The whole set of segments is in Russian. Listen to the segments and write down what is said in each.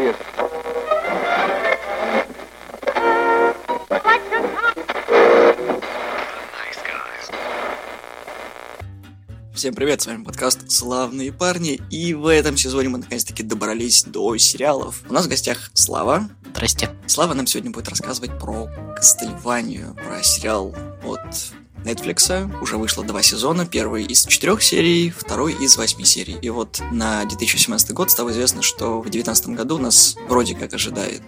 Serious. Всем привет, с вами подкаст «Славные парни», и в этом сезоне мы наконец-таки добрались до сериалов. У нас в гостях Слава. Здрасте. Слава нам сегодня будет рассказывать про Кастельванию, про сериал от Netflix. Уже вышло два сезона, первый из четырех серий, второй из восьми серий. И вот на 2017 год стало известно, что в 2019 году нас вроде как ожидает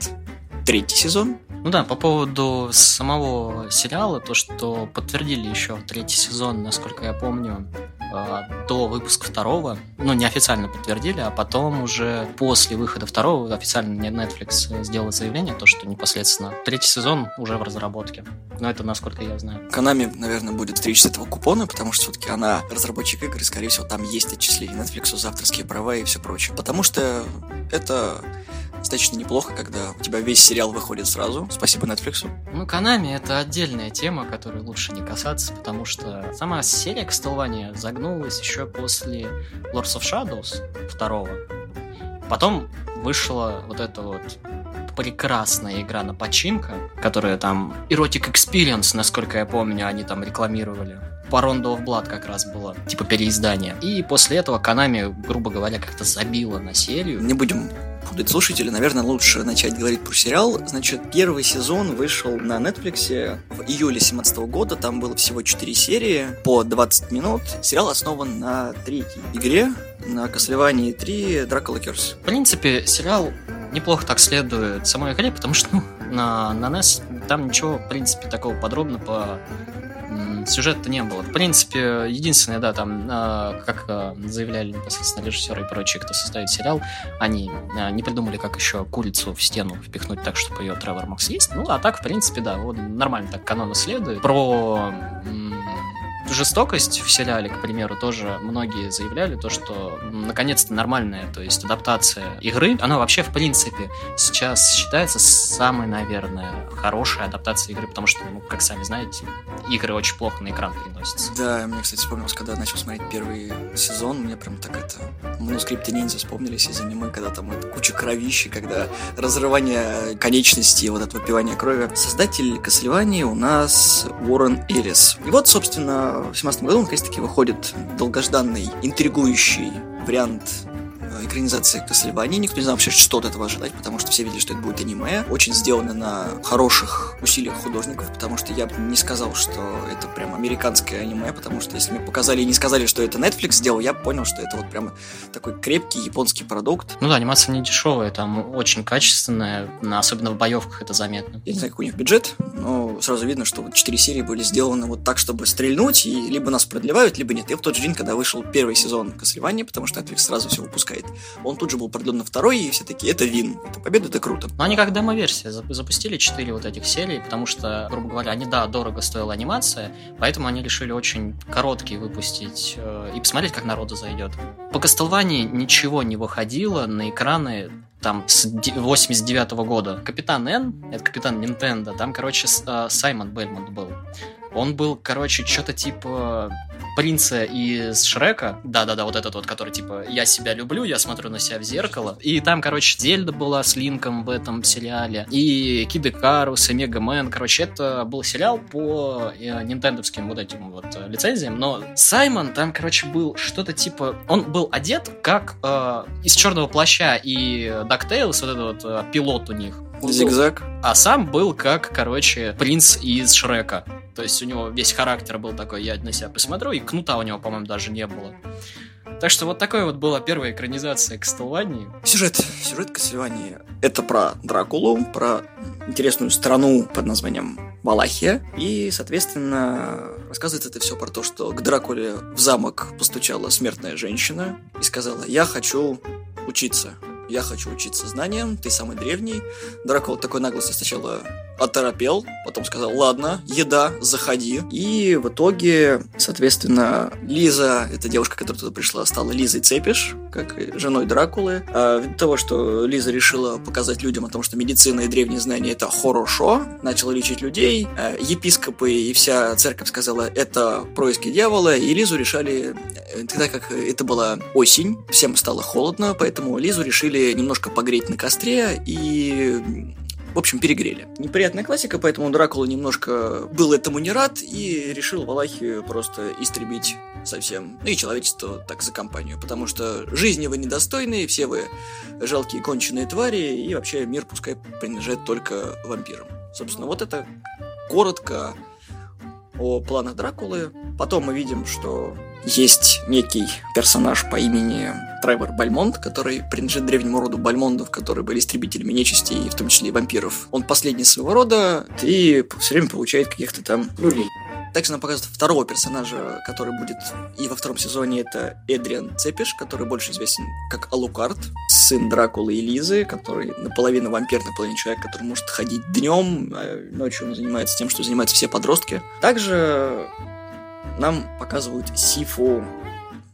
третий сезон, Ну да, по поводу самого сериала, то, что подтвердили еще третий сезон, насколько я помню, до выпуска второго, ну, неофициально подтвердили, а потом уже после выхода второго официально Netflix сделал заявление, то, что непосредственно третий сезон уже в разработке. Но это насколько я знаю. Konami, наверное, будет стричь с этого купона, потому что все-таки она разработчик игр, и, скорее всего, там есть отчисления Netflix за авторские права и все прочее. Потому что это достаточно неплохо, когда у тебя весь сериал выходит сразу. Спасибо Netflix. Ну, Konami это отдельная тема, которой лучше не касаться, потому что сама серия Castlevania загнулась еще после Lords of Shadows второго. Потом вышла вот эта вот прекрасная игра на починка, которая там Erotic Experience, насколько я помню, они там рекламировали. По Rondo of Blood как раз было, типа переиздание. И после этого Konami, грубо говоря, как-то забила на серию. Не будем путать слушатели, наверное, лучше начать говорить про сериал. Значит, первый сезон вышел на Netflix в июле 2017 года. Там было всего 4 серии по 20 минут. Сериал основан на третьей игре, на Castlevania 3 Dracula Curse. В принципе, сериал неплохо так следует самой игре, потому что ну, на, на NES там ничего, в принципе, такого подробно по м, сюжету не было. В принципе, единственное, да, там, э, как э, заявляли непосредственно режиссеры и прочие, кто создает сериал, они э, не придумали, как еще курицу в стену впихнуть так, чтобы ее Тревор мог съесть. Ну, а так, в принципе, да, вот нормально так канону следует. Про жестокость в сериале, к примеру, тоже многие заявляли то, что наконец-то нормальная, то есть адаптация игры, она вообще, в принципе, сейчас считается самой, наверное, хорошей адаптацией игры, потому что, ну, как сами знаете, игры очень плохо на экран переносятся. Да, мне, кстати, вспомнилось, когда я начал смотреть первый сезон, мне прям так это... Манускрипты ниндзя вспомнились из аниме, когда там это куча кровищи, когда разрывание конечностей, вот это выпивание крови. Создатель Castlevania у нас Уоррен Эллис. И вот, собственно, в 2017 году, наконец-таки, выходит долгожданный, интригующий вариант э, экранизации Castlevania. Никто не знал вообще, что от этого ожидать, потому что все видели, что это будет аниме. Очень сделано на хороших усилиях художников, потому что я бы не сказал, что это прям американское аниме, потому что если мне показали и не сказали, что это Netflix сделал, я понял, что это вот прямо такой крепкий японский продукт. Ну да, анимация не дешевая, там очень качественная, на- особенно в боевках это заметно. Я не знаю, какой у них бюджет, но сразу видно, что вот четыре серии были сделаны вот так, чтобы стрельнуть, и либо нас продлевают, либо нет. И в тот же день, когда вышел первый сезон Castlevania, потому что Netflix сразу все выпускает, он тут же был продлен на второй, и все такие, это вин, это победа, это круто. Но они как демо-версия зап- запустили 4 вот этих серий, потому что, грубо говоря, они, да, дорого стоила анимация, поэтому они решили очень короткие выпустить э, и посмотреть, как народу зайдет. По Castlevania ничего не выходило на экраны там с де- 89 года. Captain N, это капитан Nintendo, там, короче, э, Саймон Бельмонт был. Он был, короче, что-то типа принца из Шрека. Да-да-да, вот этот вот, который типа «Я себя люблю, я смотрю на себя в зеркало». И там, короче, Зельда была с Линком в этом сериале. И Kid Icarus, и Mega Man. Короче, это был сериал по э, нинтендовским вот этим вот э, лицензиям. Но Саймон там, короче, был что-то типа... Он был одет как э, из Черного Плаща и DuckTales, вот этот вот э, пилот у них. Зигзаг. а сам был как, короче, принц из Шрека. То есть у него весь характер был такой, я на себя посмотрю, и кнута у него, по-моему, даже не было. Так что вот такой вот была первая экранизация Castlevania. Сюжет. Сюжет Castlevania. Это про Дракулу, про интересную страну под названием Валахия. И, соответственно, рассказывает это все про то, что к Дракуле в замок постучала смертная женщина и сказала, я хочу учиться. Я хочу учиться знаниям, ты самый древний. Дракула такой наглости сначала оторопел, потом сказал, ладно, еда, заходи. И в итоге, соответственно, Лиза, эта девушка, которая туда пришла, стала Лизой Цепиш, как женой Дракулы. А ввиду того, что Лиза решила показать людям о том, что медицина и древние знания это хорошо, начала лечить людей, а епископы и вся церковь сказала, это происки дьявола, и Лизу решали, э, тогда как это была осень, всем стало холодно, поэтому Лизу решили немножко погреть на костре и в общем, перегрели. Неприятная классика, поэтому Дракула немножко был этому не рад и решил Валахию просто истребить совсем. Ну и человечество так за компанию, потому что жизни вы недостойные, все вы жалкие конченые твари, и вообще мир пускай принадлежит только вампирам. Собственно, вот это коротко о планах Дракулы. Потом мы видим, что есть некий персонаж по имени Тревор Бальмонт, который принадлежит древнему роду Бальмондов, которые были истребителями нечисти, в том числе и вампиров. Он последний своего рода и все время получает каких-то там люлей. Также нам показывают второго персонажа, который будет и во втором сезоне, это Эдриан Цепиш, который больше известен как Алукард, сын Дракулы и Лизы, который наполовину вампир, наполовину человек, который может ходить днем, а ночью он занимается тем, что занимаются все подростки. Также нам показывают Сифу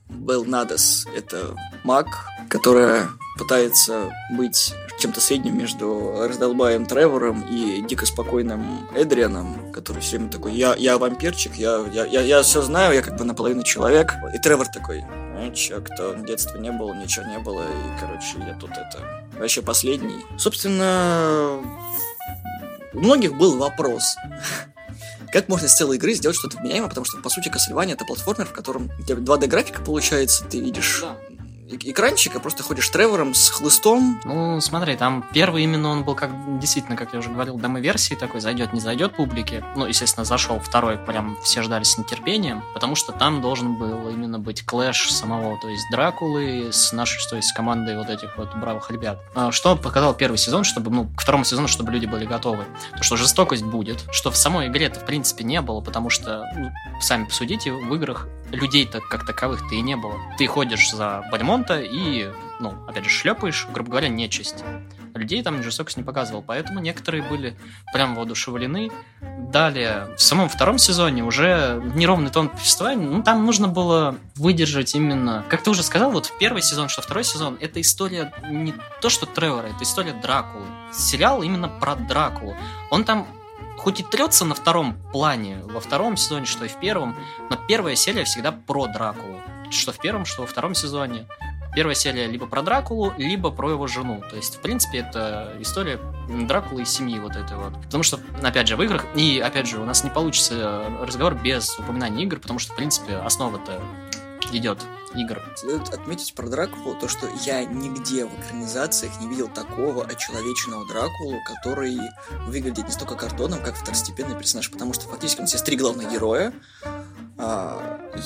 Белнадес. Это маг, которая пытается быть чем-то средним между раздолбаем Тревором и дико спокойным Эдрианом, который все время такой, я, я вампирчик, я, я, я, я все знаю, я как бы наполовину человек. И Тревор такой, ну чё, кто детства не было, ничего не было, и, короче, я тут это... Вообще последний. Собственно, у многих был вопрос. Как можно из целой игры сделать что-то вменяемое, потому что, по сути, Castlevania это платформер, в котором у тебя 2D графика получается, ты видишь экранчика, просто ходишь Тревором с хлыстом. Ну, смотри, там первый именно он был как действительно, как я уже говорил, демо-версии такой, зайдет, не зайдет публике. Ну, естественно, зашел второй, прям все ждали с нетерпением, потому что там должен был именно быть клэш самого, то есть Дракулы с нашей, то есть с командой вот этих вот бравых ребят. А что показал первый сезон, чтобы, ну, к второму сезону, чтобы люди были готовы. То, что жестокость будет, что в самой игре-то, в принципе, не было, потому что, ну, сами посудите, в играх людей-то как таковых-то и не было. Ты ходишь за Бальмонта и, ну, опять же, шлепаешь, грубо говоря, нечисть. Людей там жестокость не показывал, поэтому некоторые были прям воодушевлены. Далее, в самом втором сезоне уже неровный тон повествования, ну, там нужно было выдержать именно... Как ты уже сказал, вот в первый сезон, что второй сезон, это история не то, что Тревора, это история Дракулы. Сериал именно про Дракулу. Он там хоть и трется на втором плане, во втором сезоне, что и в первом, но первая серия всегда про Дракулу. Что в первом, что во втором сезоне. Первая серия либо про Дракулу, либо про его жену. То есть, в принципе, это история Дракулы и семьи вот этой вот. Потому что, опять же, в играх, и, опять же, у нас не получится разговор без упоминания игр, потому что, в принципе, основа-то идет игр. Следует отметить про Дракулу то, что я нигде в экранизациях не видел такого очеловеченного Дракулу, который выглядит не столько картоном, как второстепенный персонаж, потому что фактически у нас есть три главных героя,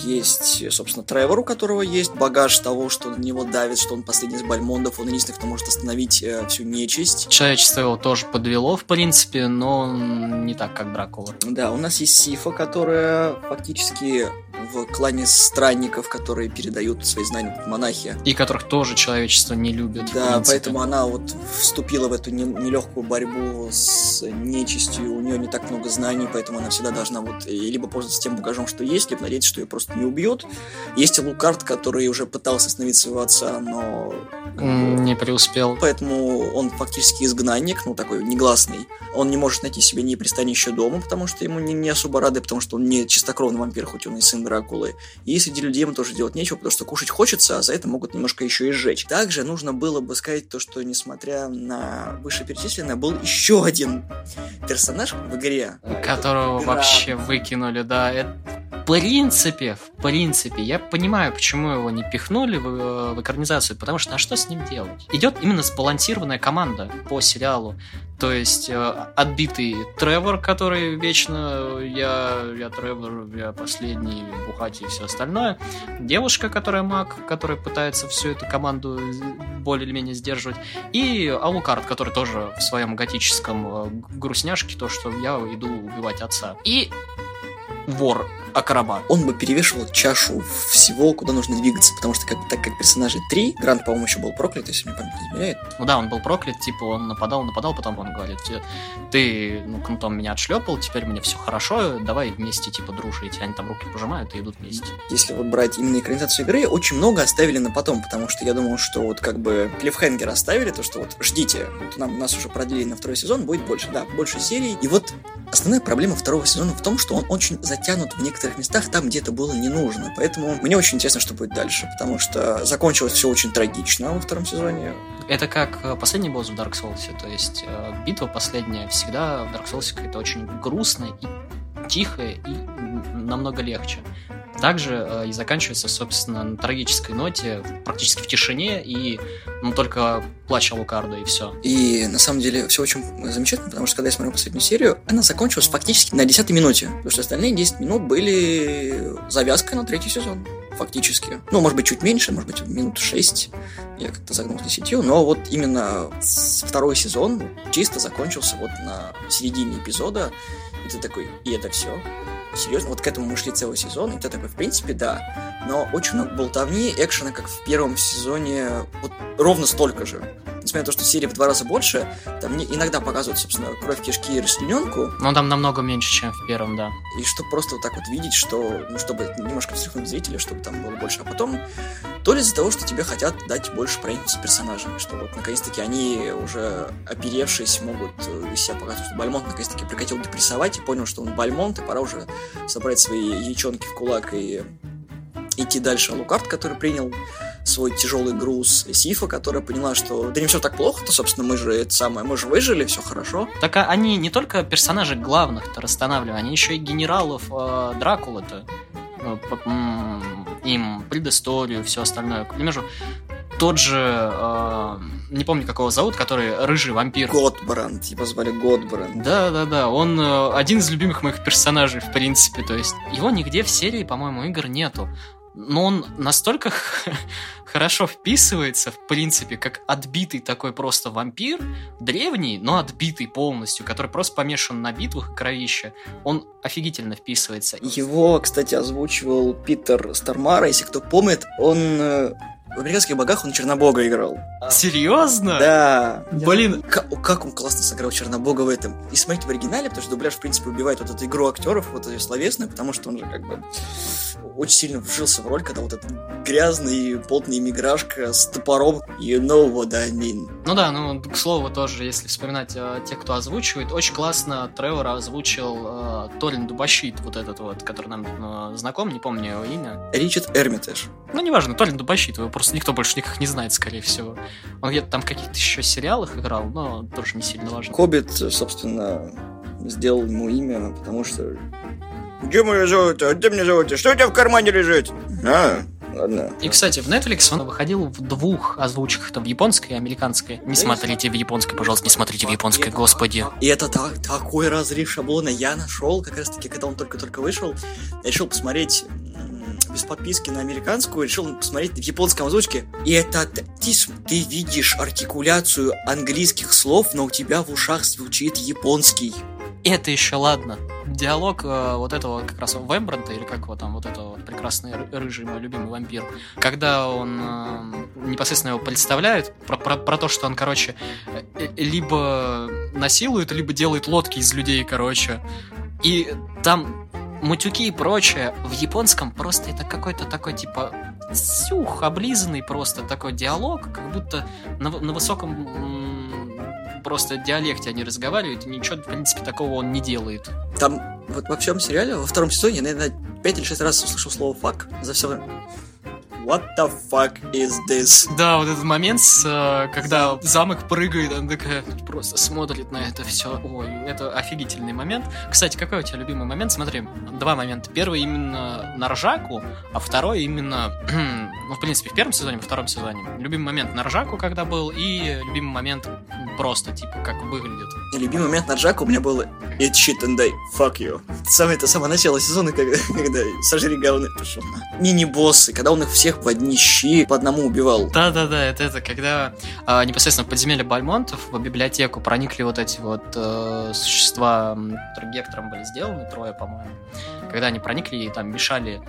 есть, собственно, Тревор, у которого есть багаж того, что на него давит, что он последний из Бальмондов, он единственный, кто может остановить э, всю нечисть. Человечество его тоже подвело, в принципе, но не так, как Дракула. Да, у нас есть Сифа, которая фактически в клане странников, которые передают свои знания монахи. И которых тоже человечество не любит. Да, поэтому она вот вступила в эту нелегкую борьбу с нечистью, у нее не так много знаний, поэтому она всегда должна вот либо пользоваться тем багажом, что есть, либо надеяться, что ее просто не убьют. Есть и Лукард, который уже пытался остановить своего отца, но... Не преуспел. Поэтому он фактически изгнанник, ну такой негласный. Он не может найти себе ни пристанище дома, потому что ему не, не особо рады, потому что он не чистокровный вампир, хоть он и сын Дракулы. И среди людей ему тоже делать нечего, потому что кушать хочется, а за это могут немножко еще и сжечь. Также нужно было бы сказать то, что несмотря на вышеперечисленное, был еще один персонаж в игре. Которого вообще выкинули, да. Это принципе, в принципе, я понимаю, почему его не пихнули в, э, в экранизацию, потому что а что с ним делать? Идет именно сбалансированная команда по сериалу. То есть э, отбитый Тревор, который вечно я, я Тревор, я последний, бухать и все остальное. Девушка, которая маг, которая пытается всю эту команду более или менее сдерживать. И Алукард, который тоже в своем готическом э, грустняшке, то, что я иду убивать отца. И вор Акробат. Он бы перевешивал чашу всего, куда нужно двигаться, потому что как, так как персонажей три, Грант, по-моему, еще был проклят, если мне память не изменяет. Ну да, он был проклят, типа он нападал, нападал, потом он говорит, «Ты- ну, кнутом меня отшлепал, теперь мне все хорошо, давай вместе, типа, дружить. Они там руки пожимают и идут вместе. Если вот брать именно экранизацию игры, очень много оставили на потом, потому что я думал, что вот как бы клиффхенгер оставили, то что вот ждите, вот нам, нас уже продлили на второй сезон, будет больше, да, больше серий. И вот основная проблема второго сезона в том, что он очень затянут в некоторых местах там, где это было не нужно. Поэтому мне очень интересно, что будет дальше, потому что закончилось все очень трагично во втором сезоне. Это как э, последний босс в Dark Souls, то есть э, битва последняя всегда в Dark Souls какая-то очень грустная и тихая и намного легче. Также э, и заканчивается, собственно, на трагической ноте, практически в тишине, и ну, только плач Алукарда, и все. И на самом деле все очень замечательно, потому что когда я смотрел последнюю серию, она закончилась фактически на 10 минуте. Потому что остальные 10 минут были завязкой на третий сезон. Фактически. Ну, может быть, чуть меньше, может быть, минут 6. Я как-то загнул с 10. Но вот именно второй сезон чисто закончился вот на середине эпизода. И ты такой, и это все? Серьезно? Вот к этому мы шли целый сезон, и ты такой, в принципе, да. Но очень много болтовни, экшена, как в первом сезоне, вот ровно столько же. Несмотря на то, что серия в два раза больше, там не- иногда показывают, собственно, кровь, кишки и расчлененку, Но там намного меньше, чем в первом, да. и чтобы просто вот так вот видеть, что, ну, чтобы немножко встряхнуть зрителя, чтобы там было больше, а потом, то ли из-за того, что тебе хотят дать больше проникнуться персонажами, что вот, наконец-таки, они уже оперевшись могут э, из себя показывать, что Бальмонт наконец-таки прекратил депрессовать и понял, что он Бальмонт, и пора уже собрать свои ячонки в кулак и идти дальше. А Лукард, который принял свой тяжелый груз, Сифа, которая поняла, что да не все так плохо, то, собственно, мы же это самое, мы же выжили, все хорошо. Так а они не только персонажей главных-то расстанавливали, они еще и генералов э, Дракулы-то. По- м, им предысторию, все остальное. К примеру, тот же, э, не помню, как его зовут, который рыжий вампир. Готбранд, его звали Готбранд. Да-да-да, он э, один из любимых моих персонажей, в принципе, то есть его нигде в серии, по-моему, игр нету. Но он настолько хорошо вписывается, в принципе, как отбитый такой просто вампир, древний, но отбитый полностью, который просто помешан на битвах и кровище. Он офигительно вписывается. Его, кстати, озвучивал Питер Стармара, если кто помнит, он э, в «Американских богах» он Чернобога играл. Серьезно? Да. Блин, Как, как он классно сыграл Чернобога в этом. И смотрите в оригинале, потому что дубляж, в принципе, убивает вот эту игру актеров, вот ее словесную, потому что он же как бы очень сильно вжился в роль, когда вот этот грязный, потный миграшка с топором You know what I mean. Ну да, ну, к слову, тоже, если вспоминать э, тех, кто озвучивает, очень классно Тревор озвучил э, Торин Дубащит, вот этот вот, который нам э, знаком, не помню его имя. Ричард Эрмитаж. Ну, неважно, Торин Дубащит, его просто никто больше никак не знает, скорее всего. Он где-то там в каких-то еще сериалах играл, но тоже не сильно важно. Хоббит, собственно, сделал ему имя, потому что... Где мое золото? Где мне золото? Что у тебя в кармане лежит? А, ладно. И, кстати, в Netflix он выходил в двух озвучках, это в японской и американской. Не смотрите в японской, пожалуйста, не смотрите в японской, господи. И это так, такой разрыв шаблона я нашел, как раз таки, когда он только-только вышел. Я решил посмотреть без подписки на американскую, решил посмотреть в японском озвучке. И это т- ты, видишь артикуляцию английских слов, но у тебя в ушах звучит японский. Это еще ладно. Диалог э, вот этого как раз Вембранта, или как его там, вот этого вот прекрасный ры- рыжий мой любимый вампир, когда он э, непосредственно его представляет, про, про, про то, что он, короче, э, э, либо насилует, либо делает лодки из людей, короче. И там мутюки и прочее в японском просто это какой-то такой, типа, сюх, облизанный просто такой диалог, как будто на, на высоком просто диалекте они разговаривают, и ничего, в принципе, такого он не делает. Там вот во всем сериале, во втором сезоне, я, наверное, 5 или 6 раз услышал слово «фак» за все время. What the fuck is this? Да, вот этот момент, с, э, когда замок прыгает, она такая просто смотрит на это все. Ой, это офигительный момент. Кстати, какой у тебя любимый момент? Смотри, два момента. Первый именно на ржаку, а второй именно, ну, в принципе, в первом сезоне, во втором сезоне. Любимый момент на ржаку, когда был, и любимый момент просто, типа, как выглядит. И любимый момент на Джаку у меня был Eat shit and die, fuck you. Самое это самое начало сезона, когда, когда сожри говно пошел. Мини-боссы, когда он их всех в одни щи по одному убивал. Да-да-да, это, это когда а, непосредственно в подземелье Бальмонтов в библиотеку проникли вот эти вот э, существа, которые Гектором были сделаны, трое, по-моему. Когда они проникли и там мешали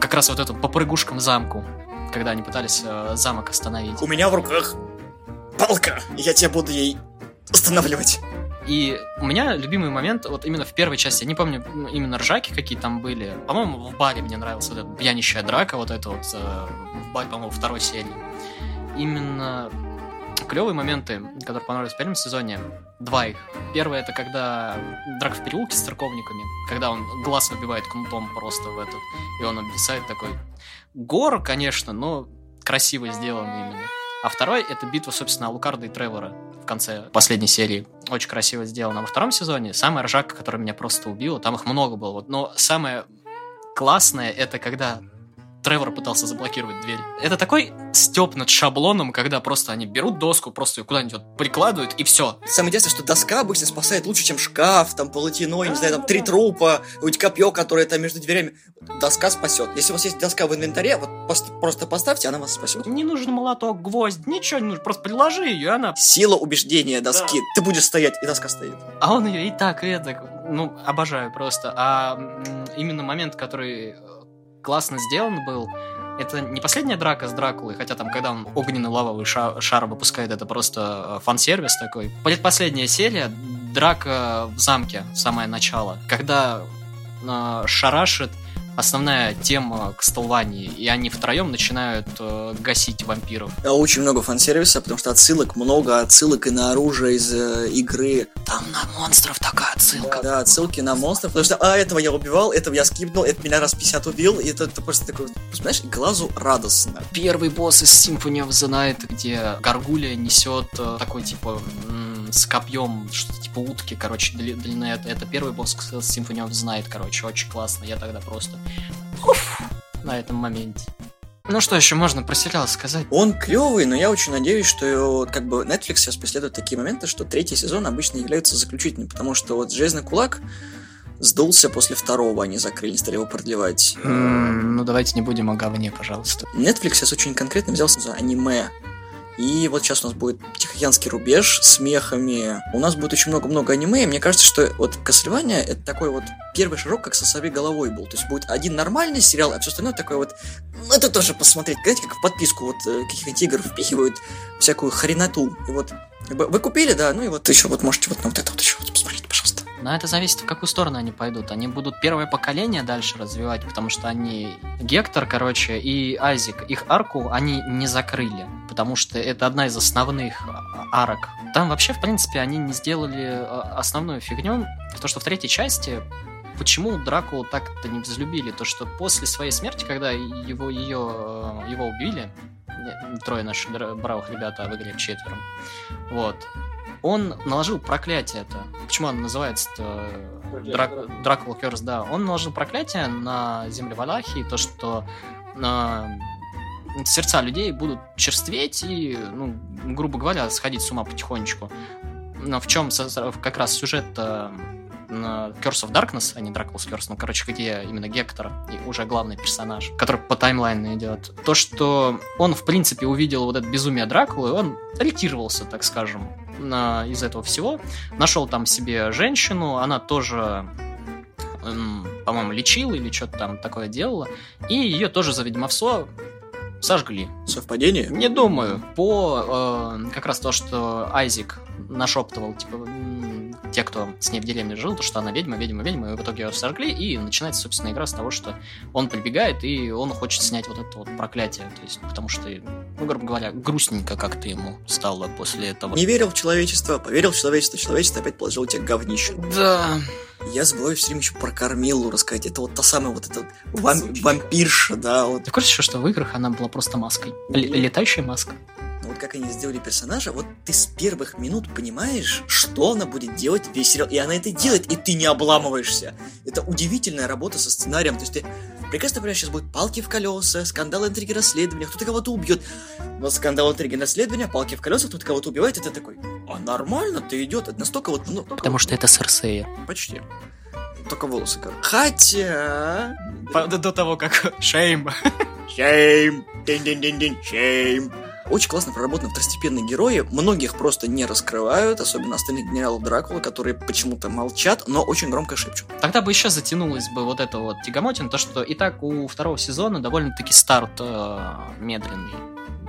как раз вот эту попрыгушкам замку, когда они пытались э, замок остановить. У меня в руках палка, я тебя буду ей останавливать. И у меня любимый момент вот именно в первой части, я не помню ну, именно ржаки какие там были. По-моему, в баре мне нравилась вот эта пьянищая драка, вот это вот э, в баре, по-моему, второй серии. Именно клевые моменты, которые понравились в первом сезоне, два их. Первое это когда драка в переулке с церковниками, когда он глаз выбивает кнутом просто в этот, и он обвисает такой. Гор, конечно, но красиво сделанный именно. А второй — это битва, собственно, Лукарда и Тревора в конце последней серии. Очень красиво сделано. Во втором сезоне самая ржака, которая меня просто убила, там их много было. Но самое классное — это когда Тревор пытался заблокировать дверь. Это такой степ над шаблоном, когда просто они берут доску, просто ее куда-нибудь вот прикладывают, и все. Самое интересное, что доска обычно спасает лучше, чем шкаф, там полотено, не знаю, там три трупа, хоть копье, которое там между дверями. Доска спасет. Если у вас есть доска в инвентаре, вот просто поставьте, она вас спасет. Не нужен молоток, гвоздь, ничего не нужно, просто приложи ее, и она... Сила убеждения доски. Да. Ты будешь стоять, и доска стоит. А он ее и так, и это, ну, обожаю просто. А именно момент, который классно сделан был. Это не последняя драка с Дракулой, хотя там, когда он огненный лавовый шар, выпускает, это просто э, фан-сервис такой. Предпоследняя серия, драка в замке, самое начало, когда э, шарашит основная тема к Кастелвании, и они втроем начинают э, гасить вампиров. Очень много фан-сервиса, потому что отсылок много, отсылок и на оружие из э, игры. Там на монстров такая отсылка. Да, отсылки на монстров, потому что, а, этого я убивал, этого я скипнул, это меня раз 50 убил, и это, это просто такой, понимаешь, глазу радостно. Первый босс из Symphony of the Night, где Гаргулия несет э, такой, типа, с копьем, что-то типа утки, короче, длины. Это, это первый босс Symphony of Night, короче, очень классно. Я тогда просто Уф, на этом моменте. Ну что еще можно про сериал сказать? Он клевый, но я очень надеюсь, что как бы Netflix сейчас преследует такие моменты, что третий сезон обычно является заключительным, потому что вот Железный кулак сдулся после второго, они закрыли, стали его продлевать. Mm, ну давайте не будем о говне, пожалуйста. Netflix сейчас очень конкретно взялся за аниме и вот сейчас у нас будет Тихоокеанский рубеж с мехами. У нас будет очень много-много аниме. И мне кажется, что вот Castlevania это такой вот первый широк, как со своей головой был. То есть будет один нормальный сериал, а все остальное такое вот... Ну, это тоже посмотреть. Знаете, как в подписку вот э, каких-нибудь игр впихивают всякую хреноту. И вот вы купили, да, ну и вот еще вот можете вот на вот это вот еще вот посмотреть, пожалуйста. Но это зависит, в какую сторону они пойдут. Они будут первое поколение дальше развивать, потому что они... Гектор, короче, и Айзик, их арку они не закрыли, потому что это одна из основных арок. Там вообще, в принципе, они не сделали а, основную фигню. То, что в третьей части почему Дракулу так-то не взлюбили? То, что после своей смерти, когда его, ее, его убили, трое наших бравых ребята, а выиграли четвером, вот, он наложил проклятие это. Почему оно называется-то Драк... Дракула Керс, да. Он наложил проклятие на землю Валахии, то, что на сердца людей будут черстветь и, ну, грубо говоря, сходить с ума потихонечку. Но в чем как раз сюжет Curse of Darkness, а не Dracula's Curse, ну, короче, где именно Гектор, и уже главный персонаж, который по таймлайну идет. То, что он, в принципе, увидел вот это безумие Дракулы, он ретировался, так скажем, на, из этого всего. Нашел там себе женщину, она тоже по-моему, лечила или что-то там такое делала, и ее тоже за ведьмовство сожгли. Совпадение? Не думаю. По э, как раз то, что Айзик нашептывал, типа, те, кто с ней в деревне жил, то, что она ведьма, ведьма, ведьма, и в итоге ее сожгли, и начинается, собственно, игра с того, что он прибегает, и он хочет снять вот это вот проклятие, то есть, потому что, ну, грубо говоря, грустненько как-то ему стало после этого. Не верил в человечество, поверил в человечество, человечество опять положил тебе говнище. Да. Я забываю все время еще про Кармилу рассказать. Это вот та самая вот эта вам, вампирша, да. Вот. Ты курсе, что в играх она была просто маской? Л- летающая маска вот как они сделали персонажа, вот ты с первых минут понимаешь, что она будет делать весь сериал. И она это делает, и ты не обламываешься. Это удивительная работа со сценарием. То есть ты прекрасно понимаешь, сейчас будет палки в колеса, скандал, интриги, расследования, кто-то кого-то убьет. Но скандал, интриги, расследования, палки в колеса, кто-то кого-то убивает, это такой, а нормально, ты идет. Это настолько вот... Ну, Потому что это Серсея. Почти. Только волосы как. Хотя... До, до того, как Шейм Shame! Дин-дин-дин-дин, shame! Очень классно проработаны второстепенные герои. Многих просто не раскрывают, особенно остальных генералов Дракула, которые почему-то молчат, но очень громко шепчут. Тогда бы еще затянулось бы вот это вот тягомотин, то, что и так у второго сезона довольно-таки старт э, медленный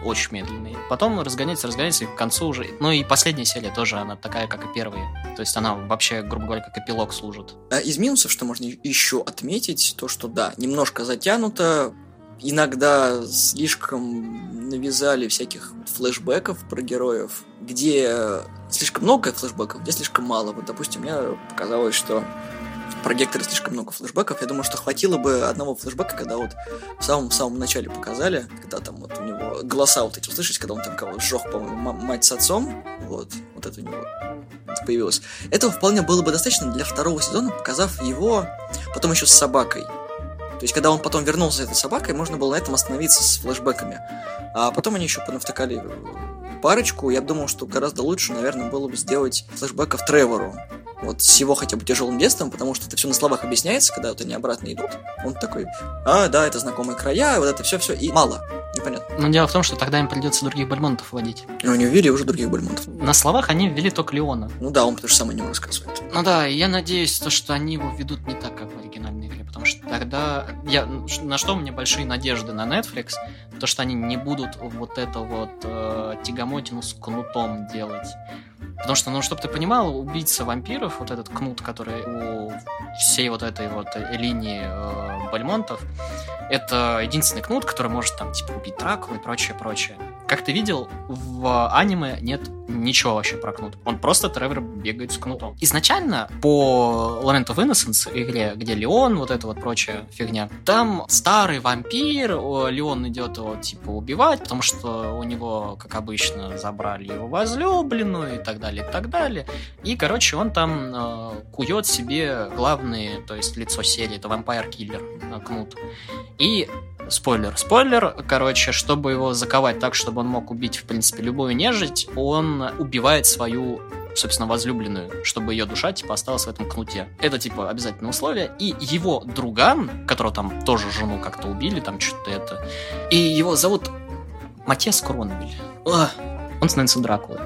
очень медленный. Потом разгоняется, разгоняется, и к концу уже... Ну и последняя серия тоже, она такая, как и первая. То есть она вообще, грубо говоря, как эпилог служит. А из минусов, что можно еще отметить, то, что да, немножко затянуто, иногда слишком навязали всяких флешбеков про героев, где слишком много флешбеков, где слишком мало. Вот, допустим, мне показалось, что про Гектора слишком много флешбеков. Я думаю, что хватило бы одного флешбека, когда вот в самом самом начале показали, когда там вот у него голоса вот эти услышать, когда он там кого-то сжег, по-моему, мать с отцом, вот, вот это у него появилось. Этого вполне было бы достаточно для второго сезона, показав его потом еще с собакой. То есть, когда он потом вернулся с этой собакой, можно было на этом остановиться с флешбеками. А потом они еще понавтыкали парочку. Я думал, что гораздо лучше, наверное, было бы сделать флешбеков Тревору вот с его хотя бы тяжелым детством, потому что это все на словах объясняется, когда вот они обратно идут. Он такой, а, да, это знакомые края, вот это все-все, и мало. Непонятно. Но дело в том, что тогда им придется других бальмонтов вводить. Но они ввели уже других бальмонтов. На словах они ввели только Леона. Ну да, он потому что сам о нем рассказывает. Ну да, я надеюсь, то, что они его ведут не так, как тогда... Я... На что у меня большие надежды на Netflix, то, что они не будут вот это вот э, тягомотину с кнутом делать. Потому что, ну, чтобы ты понимал, убийца вампиров, вот этот кнут, который у всей вот этой вот линии э, Бальмонтов, это единственный кнут, который может там, типа, убить Дракулу и прочее, прочее. Как ты видел, в аниме нет ничего вообще про кнут. Он просто Тревор бегает с кнутом. Изначально по Lament of Innocence игре, где Леон, вот это вот прочая фигня, там старый вампир, Леон идет его типа убивать, потому что у него, как обычно, забрали его возлюбленную и так далее, и так далее. И, короче, он там э, кует себе главный, то есть лицо серии, это Killer, э, кнут. И спойлер, спойлер, короче, чтобы его заковать так, чтобы он мог убить, в принципе, любую нежить, он убивает свою собственно, возлюбленную, чтобы ее душа, типа, осталась в этом кнуте. Это, типа, обязательное условие. И его друган, которого там тоже жену как-то убили, там что-то это, и его зовут Матес Кронвиль. Он становится Дракулой.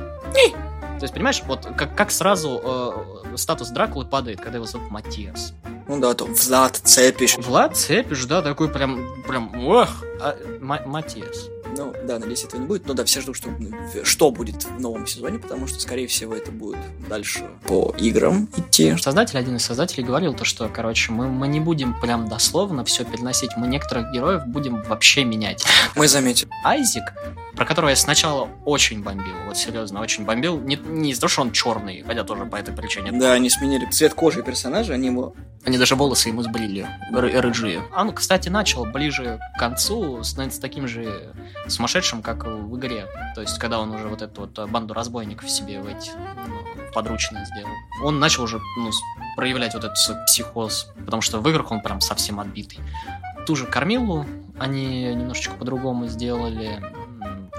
То есть, понимаешь, вот как, как сразу э, статус Дракулы падает, когда его зовут Матиас. Ну да, то Влад Цепиш. Влад Цепиш, да, такой прям, прям, ох, а, Матиас. Ну, да, надеюсь, этого не будет. Но да, все ждут, что, что будет в новом сезоне, потому что, скорее всего, это будет дальше по играм идти. Создатель, один из создателей говорил то, что, короче, мы, мы не будем прям дословно все переносить, мы некоторых героев будем вообще менять. Мы заметим. Айзик, про которого я сначала очень бомбил, вот серьезно, очень бомбил. Не, не из-за того, что он черный, хотя тоже по этой причине. Да, они сменили цвет кожи персонажа, они его... Они даже волосы ему сбрили, рыжие. Он, кстати, начал ближе к концу становиться таким же сумасшедшим, как в игре. То есть, когда он уже вот эту вот банду разбойников себе в эти ну, подручные сделал. Он начал уже ну, проявлять вот этот психоз, потому что в играх он прям совсем отбитый. Ту же Кормилу они немножечко по-другому сделали.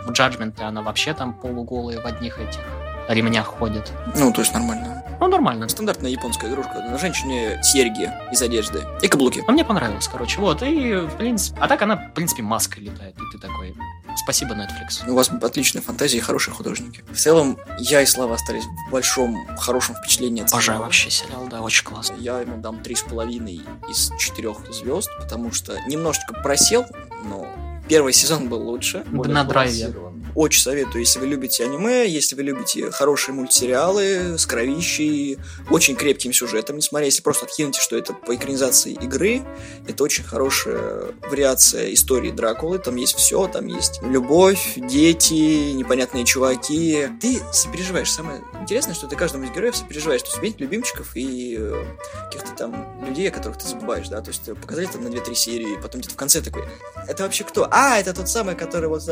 В Judgment она вообще там полуголая в одних этих ремнях ходит. Ну, то есть нормально. Ну, нормально. Стандартная японская игрушка. На женщине серьги из одежды и каблуки. А мне понравилось, короче. Вот, и, в принципе... А так она, в принципе, маской летает. И ты такой... Спасибо, Netflix. У вас отличная фантазия и хорошие художники. В целом, я и Слава остались в большом, хорошем впечатлении от Обожаю вообще сериал, да, очень классно. Я ему дам три с половиной из четырех звезд, потому что немножечко просел, но первый сезон был лучше. На драйве. Очень советую, если вы любите аниме, если вы любите хорошие мультсериалы с кровищей, очень крепким сюжетом, несмотря если просто откинете, что это по экранизации игры, это очень хорошая вариация истории Дракулы, там есть все, там есть любовь, дети, непонятные чуваки. Ты сопереживаешь. Самое интересное, что ты каждому из героев сопереживаешь, то есть видеть любимчиков и э, каких-то там людей, о которых ты забываешь, да, то есть показали там на 2-3 серии, потом где-то в конце такой, это вообще кто? А, это тот самый, который вот,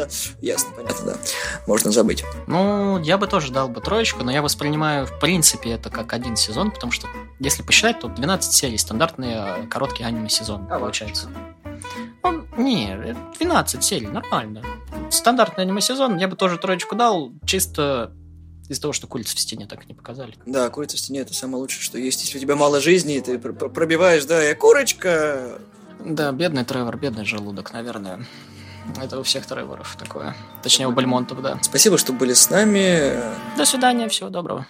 ясно, понятно, да, можно забыть. Ну, я бы тоже дал бы троечку, но я воспринимаю, в принципе, это как один сезон, потому что, если посчитать, то 12 серий, стандартный э, короткий аниме-сезон а получается. Он, не, 12 серий, нормально. Стандартный аниме-сезон, я бы тоже троечку дал, чисто из-за того, что курица в стене так и не показали. Да, курица в стене это самое лучшее, что есть. Если у тебя мало жизни, ты пробиваешь, да, я курочка, Да, бедный Тревор, бедный желудок, наверное. Это у всех Треворов такое. Точнее, у Бальмонтов, да. Спасибо, что были с нами. До свидания, всего доброго.